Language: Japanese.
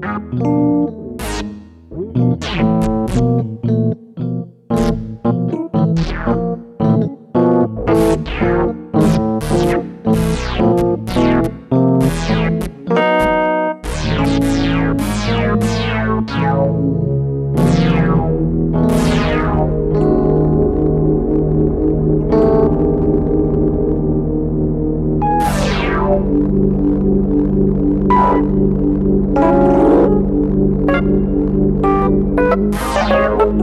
Thank you. you